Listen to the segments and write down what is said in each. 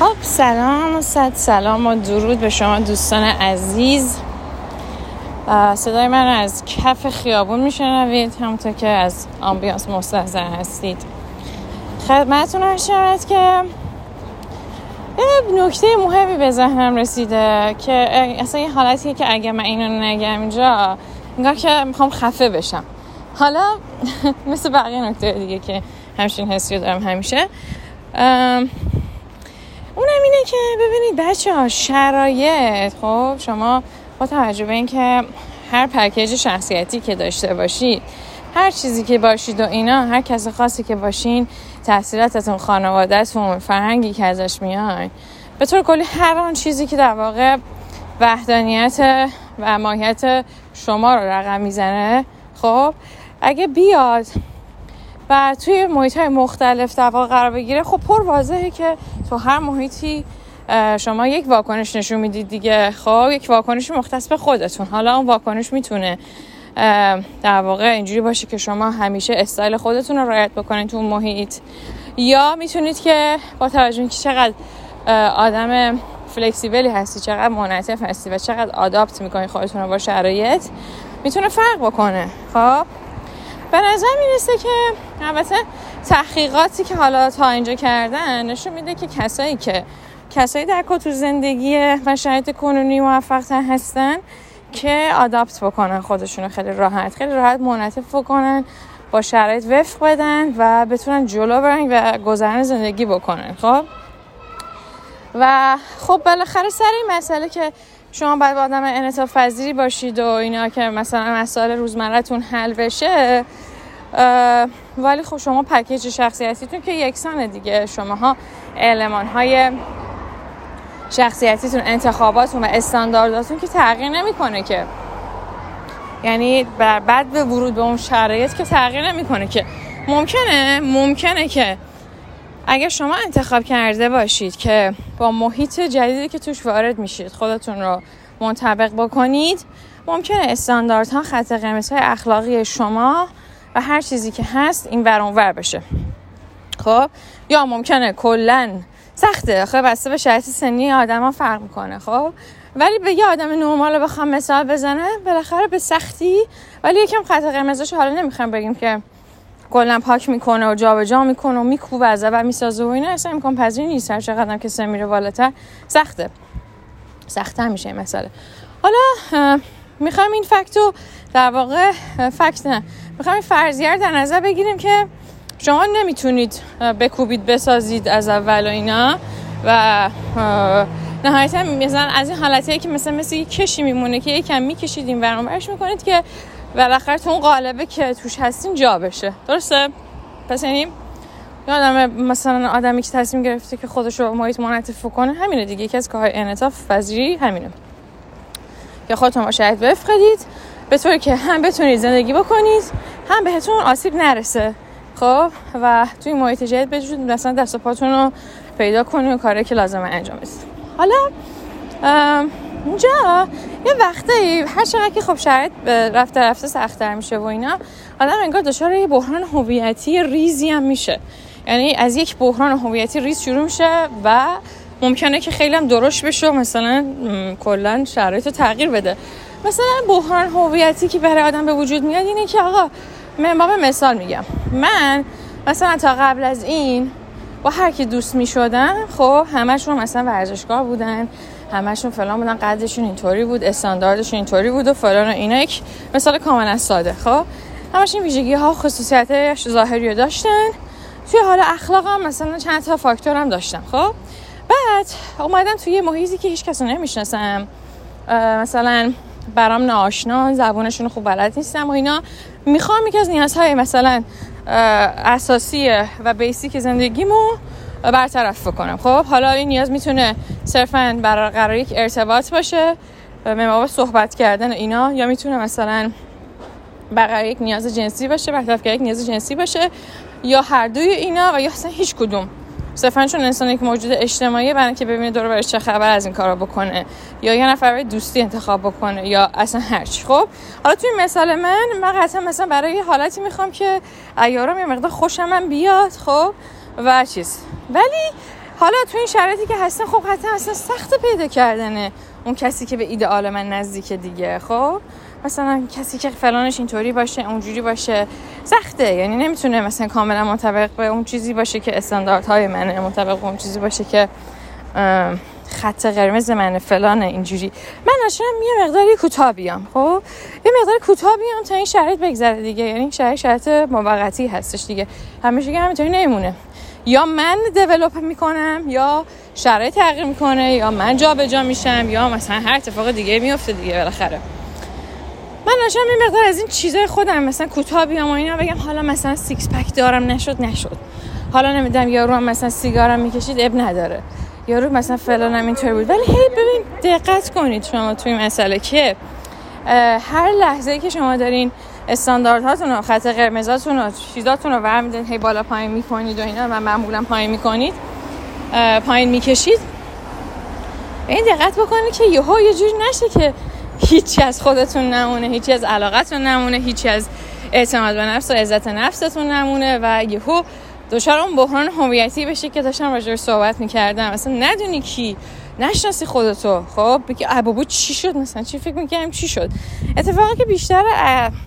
خب سلام و صد سلام و درود به شما دوستان عزیز. صدای من از کف خیابون میشنوید همونطور که از آمبیانس مستحضر هستید. خدمتتون هر شود که یه نکته مهمی به ذهنم رسیده که اصلا یه حالتیه که اگه من اینو نگم اینجا انگار که می‌خوام خفه بشم. حالا مثل بقیه نکته دیگه که همچین حسی دارم همیشه. اونم اینه که ببینید بچه ها شرایط خب شما با توجه به اینکه هر پکیج شخصیتی که داشته باشید هر چیزی که باشید و اینا هر کس خاصی که باشین تحصیلاتتون خانوادهتون فرهنگی که ازش میان به طور کلی هر آن چیزی که در واقع وحدانیت و ماهیت شما رو رقم می‌زنه خب اگه بیاد و توی محیط های مختلف در واقع قرار بگیره خب پر واضحه که تو هر محیطی شما یک واکنش نشون می‌دید دیگه خب یک واکنش مختص به خودتون. حالا اون واکنش می‌تونه در واقع اینجوری باشه که شما همیشه استایل خودتون رو رعایت بکنید تو محیط. یا می‌تونید که با توجه که چقدر آدم فلکسیبلی هستی چقدر منعطف هستی و چقدر آداپت می‌کنید خودتون رو با شرایط می‌تونه فرق بکنه. خب؟ به نظر می‌رسه که البته تحقیقاتی که حالا تا اینجا کردن نشون میده که کسایی که کسایی در تو زندگی و شرایط کنونی موفق هستن که آداپت بکنن خودشون خیلی راحت خیلی راحت منعطف بکنن با شرایط وفق بدن و بتونن جلو برن و گذرن زندگی بکنن خب؟ و خب بالاخره سر این مسئله که شما باید آدم انعطاف باشید و اینا که مثلا مسائل روزمرتون حل بشه ولی خب شما پکیج شخصیتیتون که یکسانه دیگه شماها علمان های شخصیتیتون انتخاباتون و استاندارداتون که تغییر نمی‌کنه که. یعنی بعد به ورود به اون شرایط که تغییر نمی‌کنه که. ممکنه؟ ممکنه که. اگر شما انتخاب کرده باشید که با محیط جدیدی که توش وارد میشید خودتون رو منطبق بکنید ممکنه استانداردها خط قرمز های اخلاقی شما و هر چیزی که هست این ور بشه. خب؟ یا ممکنه کلا سخته. آخه بسته به شرایط سنی آدما فرق می‌کنه خب؟ ولی به یه آدم نرمال بخوام مثال بزنه بالاخره به سختی. ولی یکم خط قرمزش حالا نمی‌خوام بگیم که کلا پاک می‌کنه و جابجا جا می‌کنه و میکوبه از و می‌سازه و اینا اصلا امکان پذیر نیست. هر چقدر که سن میره بالاتر سخته. سخته میشه این مسئله. حالا می‌خوایم این فکتو در واقع فکت نه می‌خوایم این فرضیه در نظر بگیریم که شما نمی‌تونید بکوبید بسازید از اول و اینا و نهایتا مثلا از این حالتی که مثلا مثل یک کشی میمونه که یکم می‌کشید این برش می‌کنید که بالاخره تو اون قالبه که توش هستین جا بشه. درسته؟ پس یعنی آدم مثلا آدمی که تصمیم گرفته که خودش رو محیط منعطف کنه همینه دیگه. یکی از کارهای انعطاف پذیری همینه. که خودتون با شاید بفقدید به طوری که هم بتونید زندگی بکنید هم بهتون آسیب نرسه. خب؟ و توی محیط جدید بجود مثلا دست پاتون رو پیدا کنید و کاری که لازمه انجام بدید. حالا اینجا یه وقته هر چقدر که خب شرایط رفته رفته سختتر میشه و اینا آدم انگار دچار یه بحران هویتی ریزی هم میشه. یعنی از یک بحران هویتی ریز شروع میشه و ممکنه که خیلی هم درشت بشه و مثلا کلا شرایط تغییر بده. مثلا بحران هویتی که برای آدم به وجود میاد اینه که آقا من مثال میگم. من مثلا تا قبل از این با هر کی دوست می‌شدن خب همشون مثلا ورزشکار بودن همشون فلان بودن قدشون اینطوری بود استانداردشون اینطوری بود و فلان و اینا. یک مثال کاملا ساده خب؟ همش این ویژگی ها خصوصیت ظاهری داشتن. توی حال هم مثلا چند تا فاکتور هم داشتم خب؟ بعد اومدم توی محیطی که هیچ کس نمی‌شناسم. مثلا برام ناآشنا زبونشون خوب بلد نیستم و اینا. می‌خوام یکی از نیازهای مثلا اساسی و بیسیک زندگیمو برطرف بکنم. خب حالا این نیاز می‌تونه صرفا برقرار یک ارتباط باشه ممابا صحبت کردن اینا یا می‌تونه مثلا برقرار یک نیاز جنسی باشه برطرف یک نیاز جنسی باشه یا هر دوی اینا و یا اصلا هیچ کدوم. صرفا چون انسان یک موجود اجتماعی برای که ببینه دور برای چه خبر از این کارا بکنه. یا یه نفر برای دوستی انتخاب بکنه یا اصلا هرچی خب حالا توی مثال من من قطعا مثلا برای یه حالتی می‌خوام که ایارم یه مقدار خوشم من بیاد خب و چیز. ولی حالا تو این شرایطی که هستن خب قطعا اصلا سخت پیدا کردنه اون کسی که به ایدئال من نزدیک دیگه خب. مثلا کسی که فلانش اینطوری باشه اونجوری باشه سخته. یعنی نمی‌تونه مثلا کاملا مطابق به اون چیزی باشه که استانداردهای منه مطابق اون چیزی باشه که خط قرمز من فلان اینجوری. من اصلا یه مقداری کوتاه بیام خب؟ یه مقدار کوتاه بیام تا این شرایط بگذره دیگه. یعنی این شرایط شرایط موقتی هستش دیگه. همیشه که همینطوری نمیمونه. یا من develop می‌کنم یا شرایط تغییر می‌کنه یا من جابجا جا میشم یا مثلا هر اتفاق دیگه میفته دیگه بالاخره. من داشتم این مقدار از این چیزای خودم مثلا کوتاه بیام و اینا بگم حالا مثلا six pack دارم نشد نشد. حالا نمیدم یارو هم مثلا سیگارم می‌کشید عیب نداره. یارو مثلا فلانم اینطوری بود. ولی هی ببین دقت کنید شما توی مسئله که هر لحظه که شما دارین استانداردهاتون و خط قرمزاتون و چیزاتون رو ورمیدین هی بالا پایین می‌کنید و اینا و معمولا پایین می‌کنید پایین می‌کشید. این دقت بکنید که یهو یه جوری نشه که هیچی از خودتون نمونه هیچی از علاقتون نمونه هیچی از اعتماد به نفس و عزت نفستون نمونه و یهو دچار اون بحران هویتی بشه که داشتم راجع صحبت می‌کردم. اصلا ندونی کی؟ نشناسی خودتو. خب بگی ابابو چی شد؟ مثلا چی فکر می‌کردم؟ چی شد؟ اتفاقی که بیشتر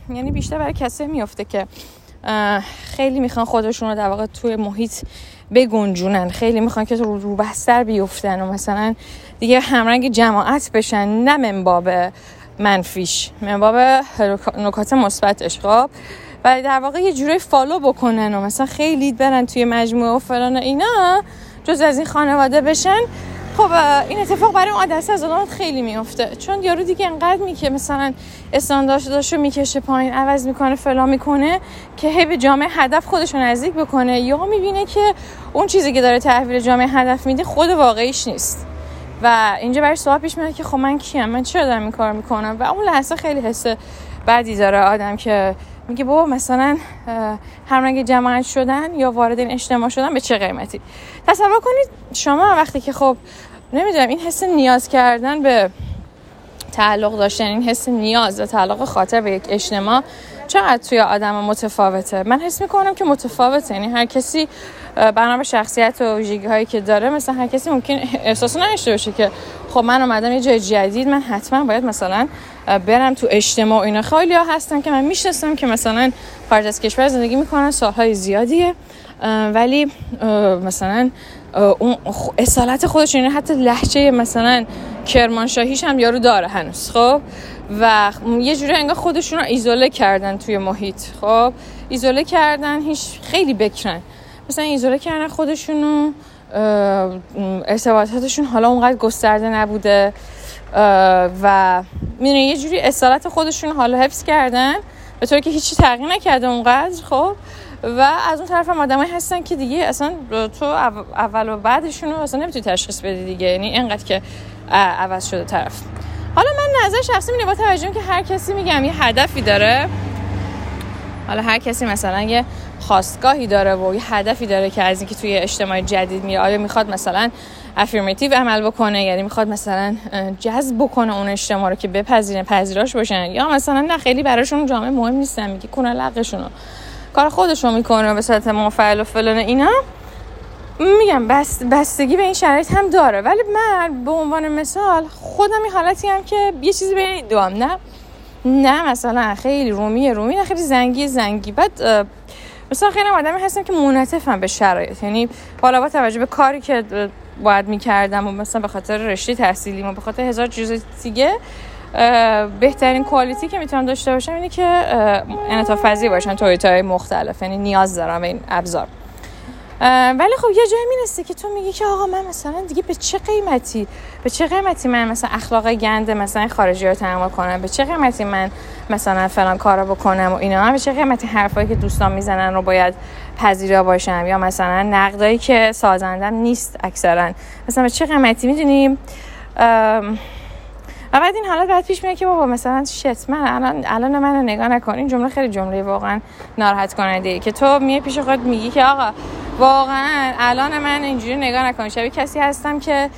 یعنی بیشتر برای کسی میفته که خیلی می‌خوان خودشون رو در واقع توی محیط بگنجونن. خیلی می‌خوان که رو, رو بستر بیفتن و مثلا دیگه همرنگ جماعت بشن نه منباب منفیش. منباب نکات مثبتش. خب؟ و در واقع یه جوری فالو بکنن و مثلا خیلی برن توی مجموعه و فلان و اینا جز از این خانواده بشن. خب این اتفاق برای اون دسته از آدمات خیلی میفته چون یارو دیگه انقدر می که مثلا استاندارد داشته می‌کشه پایین عوض می‌کنه فلان می‌کنه که هی به جامعه هدف خودش رو نزدیک بکنه. یا می‌بینه که اون چیزی که داره تحویل جامعه هدف میده خود واقعیش نیست. و اینجا برای سوال پیش میاد که خب من کیم؟ من چرا دارم این کار می‌کنم؟ و اون لحظه خیلی حس بدی داره آدم که میگه بابا مثلا هر رنگ جماعت شدن یا وارد این اجتماع شدن به چه قیمتی؟ تصور کنید شما وقتی که خب نمی‌دونم این حس نیاز کردن به تعلق داشتن این حس نیاز و تعلق خاطر به یک اجتماع چقدر توی آدم متفاوته. من حس می‌کنم که متفاوته. یعنی هر کسی بنا به شخصیت و ویژگی هایی که داره مثلا هر کسی ممکن احساس نداشته باشه که خب من اومدم یه جای جدید من حتما باید مثلا برم تو اجتماع اینا. خیلی ها هستن که من می‌شناسم که مثلا خارج از کشور زندگی می‌کنن سالهای زیادیه. ولی مثلا اون اصالت خودش یعنی حتی لحجه مثلا کرمانشاهیش هم یارو داره هنوز خب؟ و یه جوری انگار خودشون رو ایزوله کردن توی محیط. خب ایزوله کردن هیچ خیلی بکرن. مثلا ایزوله کردن خودشونو ارتباطاتشون حالا اونقدر گسترده نبوده و می‌دونی یه جوری اصالت خودشون حالا حفظ کردن به طوری که هیچی تغییر نکرده اونقدر خب. و از اون طرف هم آدمایی هستن که دیگه اصلا تو اول و بعدشون رو اصلا نمی‌تونی تشخیص بدی دیگه. یعنی اینقدر که عوض شده طرف. نظر شخصی میگم با توجه که هر کسی میگم یه هدفی داره. حالا هر کسی مثلا یه خواستگاهی داره و یه هدفی داره که از اینکه توی اجتماع جدید میره. آیا می‌خواد مثلا افرماتیو عمل بکنه؟ یعنی می‌خواد مثلا جذب بکنه اون اجتماع رو که بپذیرن پذیراش باشن یا مثلا نه خیلی براشون جامعه مهم نیستن میگه کنه لقشون کار خودشون می‌کنه به صورت منفعل و فلان اینا. میگم بس بستگی به این شرایط هم داره. ولی من به عنوان مثال خودم این حالتی هم که یه چیزی بین دو هم نه؟ نه مثلا خیلی رومی رومی نه خیلی زنگی زنگی. بعد مثلا خیلی آدمی هستم که منعطفم به شرایط. یعنی بالا با توجه به کاری که باید می‌کردم و مثلا به خاطر رشته تحصیلی و به خاطر هزار چیز دیگه بهترین کوالیتی که می‌تونم داشته باشم اینه که انعطاف پذیر باشن توییت مختلف. یعنی نیاز دارم این ابزار. ولی خب یه جایی می‌رسه که تو میگی که آقا من مثلا دیگه به چه قیمتی به چه قیمتی من مثلا اخلاق گنده مثلا خارجی رو تحمل کنم؟ به چه قیمتی من مثلا فلان کارو بکنم و اینا؟ به چه قیمتی حرفایی که دوستان می‌زنن رو باید پذیرا باشم؟ یا مثلا نقدایی که سازندم نیست اکثرا. مثلا به چه قیمتی؟ می‌دونیم و بعد این حالت بعد پیش میاد که بابا مثلا شت من الان الان منو نگاه نکن. این جمله خیلی جمله واقعا ناراحت کننده ای که تو میای پیش خود میگی که آقا واقعا الان من اینجوری نگاه نکن. شبیه کسی هستم که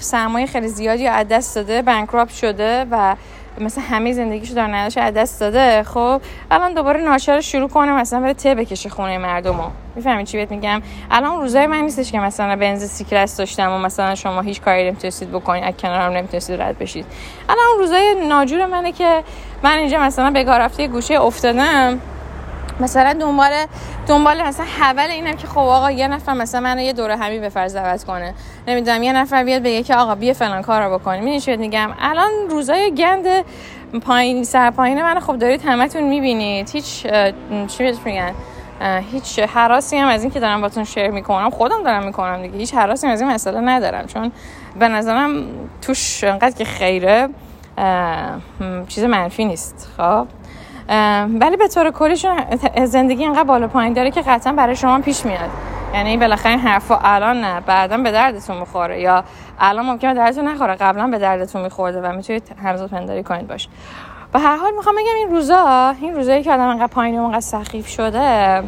سرمایه خیلی زیادی از دست داده بانکراپ شده و مثلا همه زندگیشو در نداشت از دست داده خب؟ الان دوباره ناچار شروع کنه مثلا بره ته بکشه خونه مردمو. می‌فهمید چی بهت میگم؟ الان روزای من نیستش که مثلا بنز سیکرس داشتم و مثلا شما هیچ کاری نمی‌تونستید بکنید از کنارم نمی‌تونستید رد بشید. الان روزای ناجور منه که من اینجا مثلا به رفته گوشه افتادم. مثلا دنبال دنبال مثلا حول اینم که خب آقا یه نفر مثلا منو یه دوره همی به فرض دعوت کنه. نمی‌دونم یه نفر بیاد بگه که آقا بیا فلان کار رو بکنیم این چی میگم؟ الان روزای گند پایین سر پایین من خب دارید همتون می‌بینید. هیچ چی میگن؟ هیچ حراسی هم از این که دارم باتون شیر می‌کنم خودم دارم می‌کنم دیگه. هیچ حراسی از این مسئله ندارم. چون به نظرم توش انقدر که خیره چیز منفی نیست خب؟ ولی به طور کلیشون زندگی اینقدر بالا پایین داره که قطعا برای شما پیش میاد. یعنی بالاخره این حرفا الان نه بعدا به دردتون می‌خوره یا الان ممکنه دردتون نخوره قبلا به دردتون میخورده و می‌تونید همزاد پنداری کنید باش. به هر حال می‌خوام بگم این روزا این روزایی که آدم انقدر پایین و انقدر سخیف شده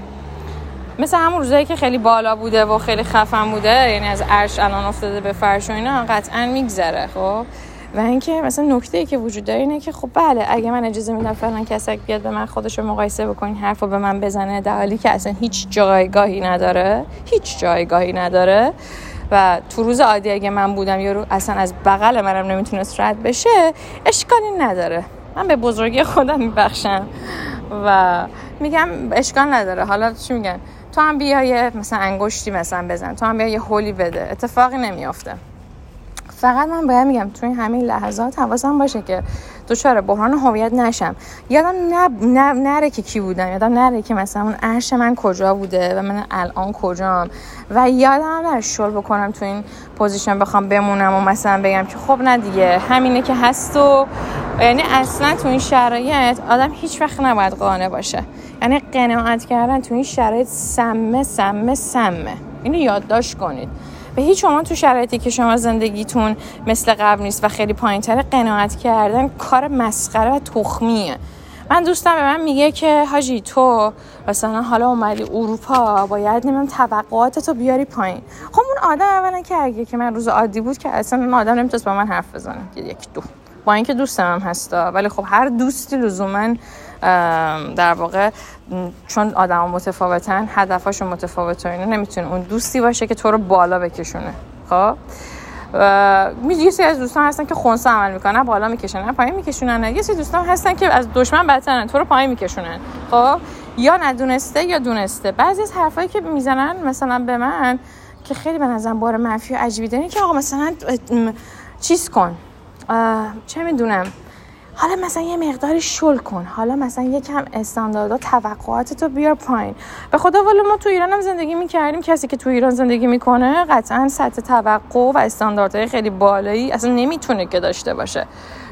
مثل همون روزایی که خیلی بالا بوده و خیلی خفن بوده یعنی از عرش الان افتاده به فرش و اینا قطعا میگذره خب؟ و اینکه مثلا نکته ای که وجود داره اینه که خب بله اگه من اجازه میدم فلان کسک بیاد به من خودش رو مقایسه بکنین حرف رو به من بزنه در حالی که اصلا هیچ جایگاهی نداره هیچ جایگاهی نداره. و تو روز عادی اگه من بودم یارو اصلا از بغل منم نمی‌تونست رد بشه اشکالی نداره. من به بزرگی خودم میبخشم و میگم اشکال نداره. حالا چی میگن؟ تو هم بیا مثلا انگشتی مثلا بزن تو هم بیا یه هولی بده. اتفاقی نمیافته. فقط من باید میگم توی همین لحظات حواسم باشه که دچار بحران هویت نشم. یادم نره که کی بودم. یادم نره که مثلا اون عرش من کجا بوده و من الان کجام. و یادم نره شل بکنم تو این position بخوام بمونم و مثلا بگم که خب نه دیگه همینه که هست و یعنی اصلا تو این شرایط آدم هیچ وقت نباید قانع باشه. یعنی قناعت کردن تو این شرایط سمه سمه سمه. اینو یادداشت کنید. به هیچ شما تو شرایطی که شما زندگیتون مثل قبل نیست و خیلی پایینتر قناعت کردن کار مسخره و تخمیه. من دوستم به من میگه که حاجی تو مثلا حالا اومدی اروپا باید نمیم توقعاتتو بیاری پایین. خب اون آدم اولا که اگه که من روز عادی بود که اصلا اون آدم نمی‌تونست با من حرف بزنه. یک دو. با اینکه دوستم هم هستا. ولی خب هر دوستی لزوما در واقع چون آدم متفاوتن هدفاشون متفاوت و اینا نمی‌تونه اون دوستی باشه که تو رو بالا بکشونه خب؟ یه سری از دوستان هستن که خونسا عمل می‌کنن بالا میکشونن پایین میکشونن یه سری دوستان هستن که از دشمن بدترن تو رو پایین میکشونن خب؟ یا ندونسته یا دونسته. بعضی از حرفایی که می‌زنن مثلا به من که خیلی به نظرم بار منفی و عجیبی داره که آقا مثلا چیز کن. چه می‌دونم. حالا مثلا یه مقداری شل کن. حالا مثلا یکم استانداردها توقعاتت رو بیار پایین. به خدا والا ما تو ایران هم زندگی می‌کردیم. کسی که تو ایران زندگی می‌کنه قطعا سطح توقع و استانداردهای خیلی بالایی اصلا نمی‌تونه که داشته باشه.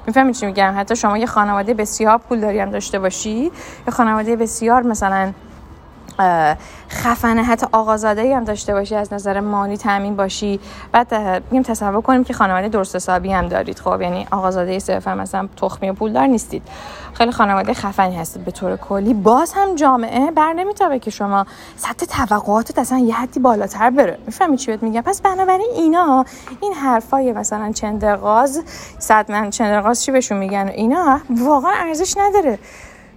می‌فهمی چی میگم؟ حتی شما یه خانواده بسیار پول داری هم داشته باشی. یه خانواده بسیار مثلا خفنه. حتی آقازاده هم داشته باشی از نظر مالی تامین باشی. بعد میگم تصور کنیم که خانواده درست حسابی هم دارید. خب یعنی آقازاده صرفا مثلا تخمی و پولدار نیستید. خیلی خانواده خفنی هستید به طور کلی. باز هم جامعه بر نمیتابه که شما سطح توقعاتت اصلا یه حدی بالاتر بره. می‌فهمی چی بهت میگم؟ پس بنابراین اینا این حرفای مثلا چندرغاز صد من چندرغاز چی بهشون میگن؟ اینا واقعا ارزش نداره.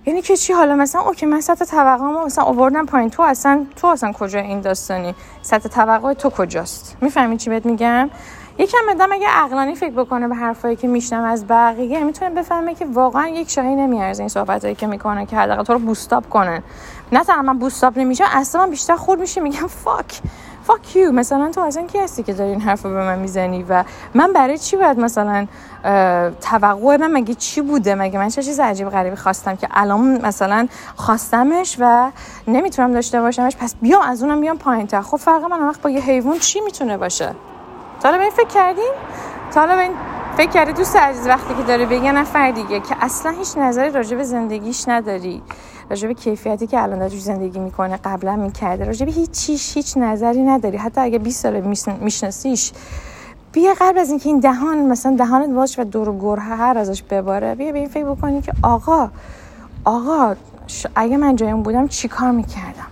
یعنی که چی؟ حالا مثلا اوکی من سطح توقعمو مثلا آوردم پایین. تو اصلا تو اصلا کجا این داستانی؟ سطح توقع تو کجاست؟ می‌فهمی چی بهت میگم؟ یکم بدم اگه عقلانی فکر بکنه به حرفایی که میشنم از بقیه می‌تونه بفهمه که واقعا یک شاهی نمیارزه این صحبتایی که می‌کنه که حداقل تو رو بوستاپ کنن نه تنها من بوستاپ نمیشم اصلا بیشتر خود میشه میگم فاک فاک یو مثلا تو اصلا کی هستی که داری این حرف به من می‌زنی و من برای چی باید مثلا توقع من مگه چی بوده؟ مگه من چه چیز عجیب غریبی خواستم که الان مثلا خواستمش و نمی‌تونم داشته باشمش؟ پس بیام از اونم بیام پایین خب فرق من وقت با یه حیوان چی می‌تونه باشه؟ تا به این فکر کردین؟ تا به این فکر کردی دوست عزیز وقتی که داره به یه نفر دیگه که اصلا هیچ نظری راجع به زندگیش نداری راجع به کیفیتی که الان داره زندگی می‌کنه قبلا می‌کرده راجع به هیچ چیش هیچ نظری نداری. حتی اگه 20 سال میشناسیش بیا قبل از اینکه این دهان مثلا دهانت باش و دور هر ازش بباره بیا به این فکر بکنی که آقا آقا اگه من جایم بودم چیکار می‌کردم؟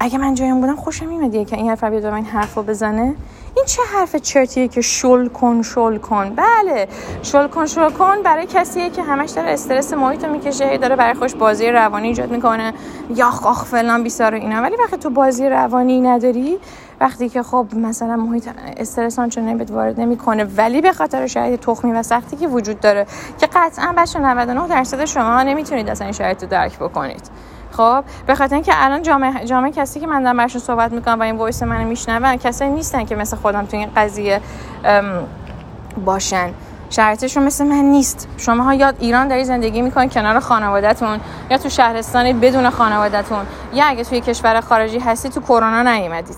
اگه من جایم بودم خوشم میمدیه که این حرف بیاد این حرف بزنه؟ این چه حرف چرتیه که شل کن شل کن؟ بله شل کن شل کن برای کسیه که همش داره استرس محیط رو می‌کشه داره برای خوش بازی روانی ایجاد می‌کنه. یا آخ فلان بیسار اینا. ولی وقتی تو بازی روانی نداری وقتی که خب مثلا محیط استرس آنچنانی بهت وارد نمی‌کنه ولی به خاطر شرایط تخمی و سختی که وجود داره که قطعا بچه 99 درصد شما نمی‌تونید اصلا این شرایط رو درک بکنید. خب به خاطر اینکه الان جامعه جامعه کسی که من دارم براشون صحبت می‌کنم و این وایس منو میشنون کسایی نیستن که مثل خودم تو این قضیه باشن. شرایطشون مثل من نیست. شما ها یا ایران داری زندگی می‌کنید کنار خانوادهتون یا تو شهرستانی بدون خانوادهتون یا اگه توی کشور خارجی هستی تو کرونا نیومدید.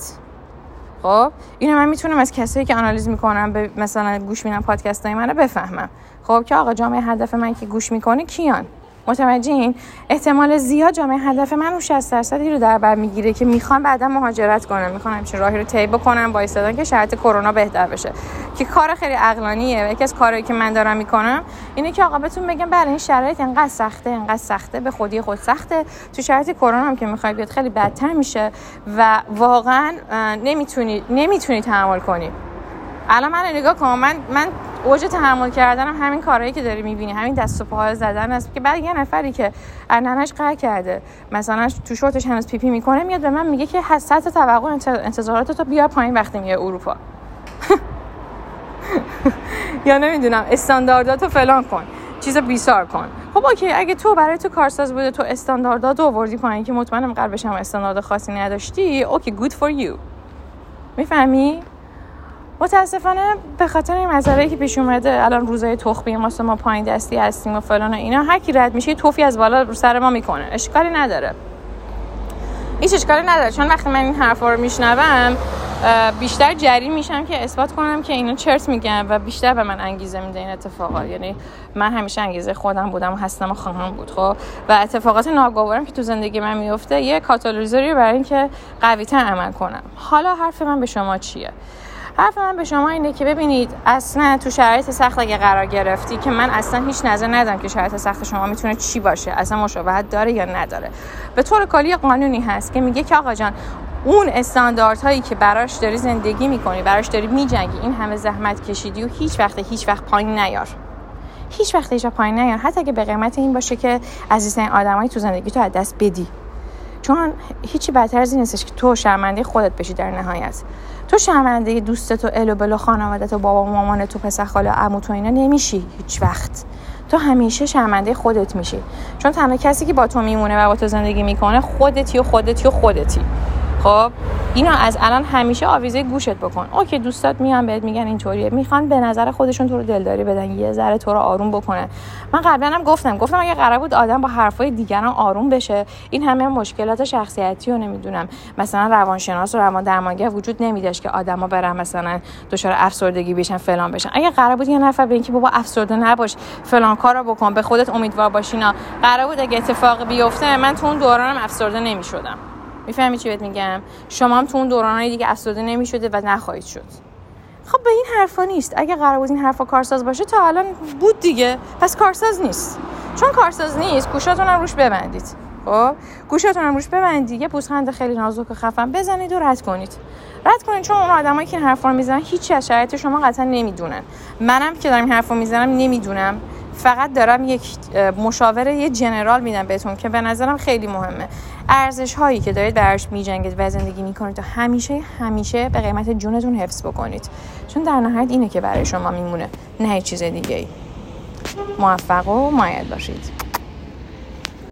خب اینو من می‌تونم از کسایی که آنالیز می‌کنم به مثلا گوش میدن پادکست های منو بفهمم. خب که آقا جامعه هدف من که گوش می‌کنه کیان؟ متوجهین؟ احتمال زیاد جامعه هدف من اون 60 درصدی رو در بر می‌گیره که می‌خوان بعدا مهاجرت کنم. می‌خوان همچین راهی رو طی بکنم با استادان که شرایط کرونا بهتر بشه. که کار خیلی عقلانیه. یکی از کارهایی که من دارم می‌کنم اینه که آقا بهتون بگم بله این شرایط انقدر سخته انقدر سخته به خودی خود سخته. تو شرایط کرونا هم که می‌خوای بیاد خیلی بدتر میشه و واقعا نمی‌تونی نمی‌تونی تحمل کنی. الان من نگاه کن. من من اوج تحمل کردنم همین کارهایی که داری می‌بینی همین دست و پاهای زدن است که بعد یه نفری که ننش قهر کرده مثلا تو شورتش هنوز پیپی می‌کنه میاد به من میگه که سطح توقع انتظارات تو بیار پایین وقتی میگه اروپا. یا نمی‌دونم استاندارداتو فلان کن چیز بیسار کن. خب okay اگه تو برای تو کارساز بوده تو استاندارداتو آوردی پایین که مطمئنم قبلش هم استاندارد خاصی نداشتی okay good for you می‌فهمی؟ متاسفانه به خاطر این مسئله که پیش اومده الان روزای تخمی ما ما پایین دستی هستیم و فلان و اینا هر کی رد میشه تفی از بالا رو سر ما می‌کنه. اشکالی نداره. هیچ اشکالی نداره. چون وقتی من این حرفا رو میشنوم بیشتر جری میشم که اثبات کنم که اینا چرت میگن و بیشتر به من انگیزه میده این اتفاقات یعنی من همیشه انگیزه خودم بودم و هستم و خواهم بود خب؟ و اتفاقات ناگوارم که تو زندگی من میفته یه کاتالیزوری برای اینکه قویتر عمل کنم. حالا حرف من به شما چیه؟ حرف من به شما اینه که ببینید اصلا تو شرایط سخت اگه قرار گرفتی که من اصلا هیچ نظر ندارم که شرایط سخت شما می‌تونه چی باشه اصلا مشابهت داره یا نداره. به طور کلی قانونی هست که میگه که آقا جان اون استانداردهایی که براش داری زندگی می‌کنی براش داری میجنگی این همه زحمت کشیدی و هیچ وقت هیچ وقت پایین نیار. هیچ وقت هیچ پایین نیار. حتی اگه به قیمت این باشه که عزیزترین آدمایی تو زندگی تو از دست بدی. چون هیچی بدتر از این نیستش که تو شرمنده خودت بشی در نهایت. تو شرمنده دوستت و ال و بل و خانوادت و بابا مامان تو پسر خاله عمو تو اینا نمیشی هیچ وقت. تو همیشه شرمنده خودت میشی. چون تنها کسی که با تو میمونه و با تو زندگی می‌کنه خودتی و خودتی و خودتی. خب؟ اینا از الان همیشه آویزه گوشت بکن. اوکی دوستات میان بهت میگن اینطوریه. می‌خوان به نظر خودشون تو رو دلداری بدن یه ذره تو رو آروم بکنن. من قبلا هم گفتم گفتم اگه قرار بود آدم با حرفای دیگران آروم بشه این همه مشکلات شخصیتی رو نمی‌دونم. مثلا روانشناس و روان درمانگر وجود نمیداشت که آدما برن مثلا دچار افسردگی بشن فلان بشن. اگه قرار بود یه نفر به اینکه بابا افسرده نباش فلان کارو بکن به خودت امیدوار باشینا قرار بود اگه اتفاق بیفته من تو اون دورانم افسرده نمی‌شدم. می‌فهمی چی بهت میگم؟ شما هم تو اون دورانهای دیگه افسرده نمی‌شده و نخواهید شد. خب به این حرفا نیست. اگه قرار بود این حرفا کارساز باشه تا الان بود دیگه. پس کارساز نیست. چون کارساز نیست گوشاتون هم روش ببندید. خب؟ گوشاتون هم روش ببندید. یه پوزخند خیلی نازک و خفن بزنید و رد کنید. رد کنید چون اون آدمایی که این حرفا رو می‌زنن هیچ از شما قطعا نمی‌دونن. منم که دارم این حرفا می‌زنم نمی‌دونم. فقط دارم یک مشاوره یه جنرال میدم بهتون که به نظرم خیلی مهمه. ارزش هایی که دارید براش میجنگید و زندگی می‌کنید تا همیشه همیشه به قیمت جونتون حفظ بکنید. چون در نهایت اینه که برای شما میمونه. نه چیز دیگه ای موفق و مایل باشید.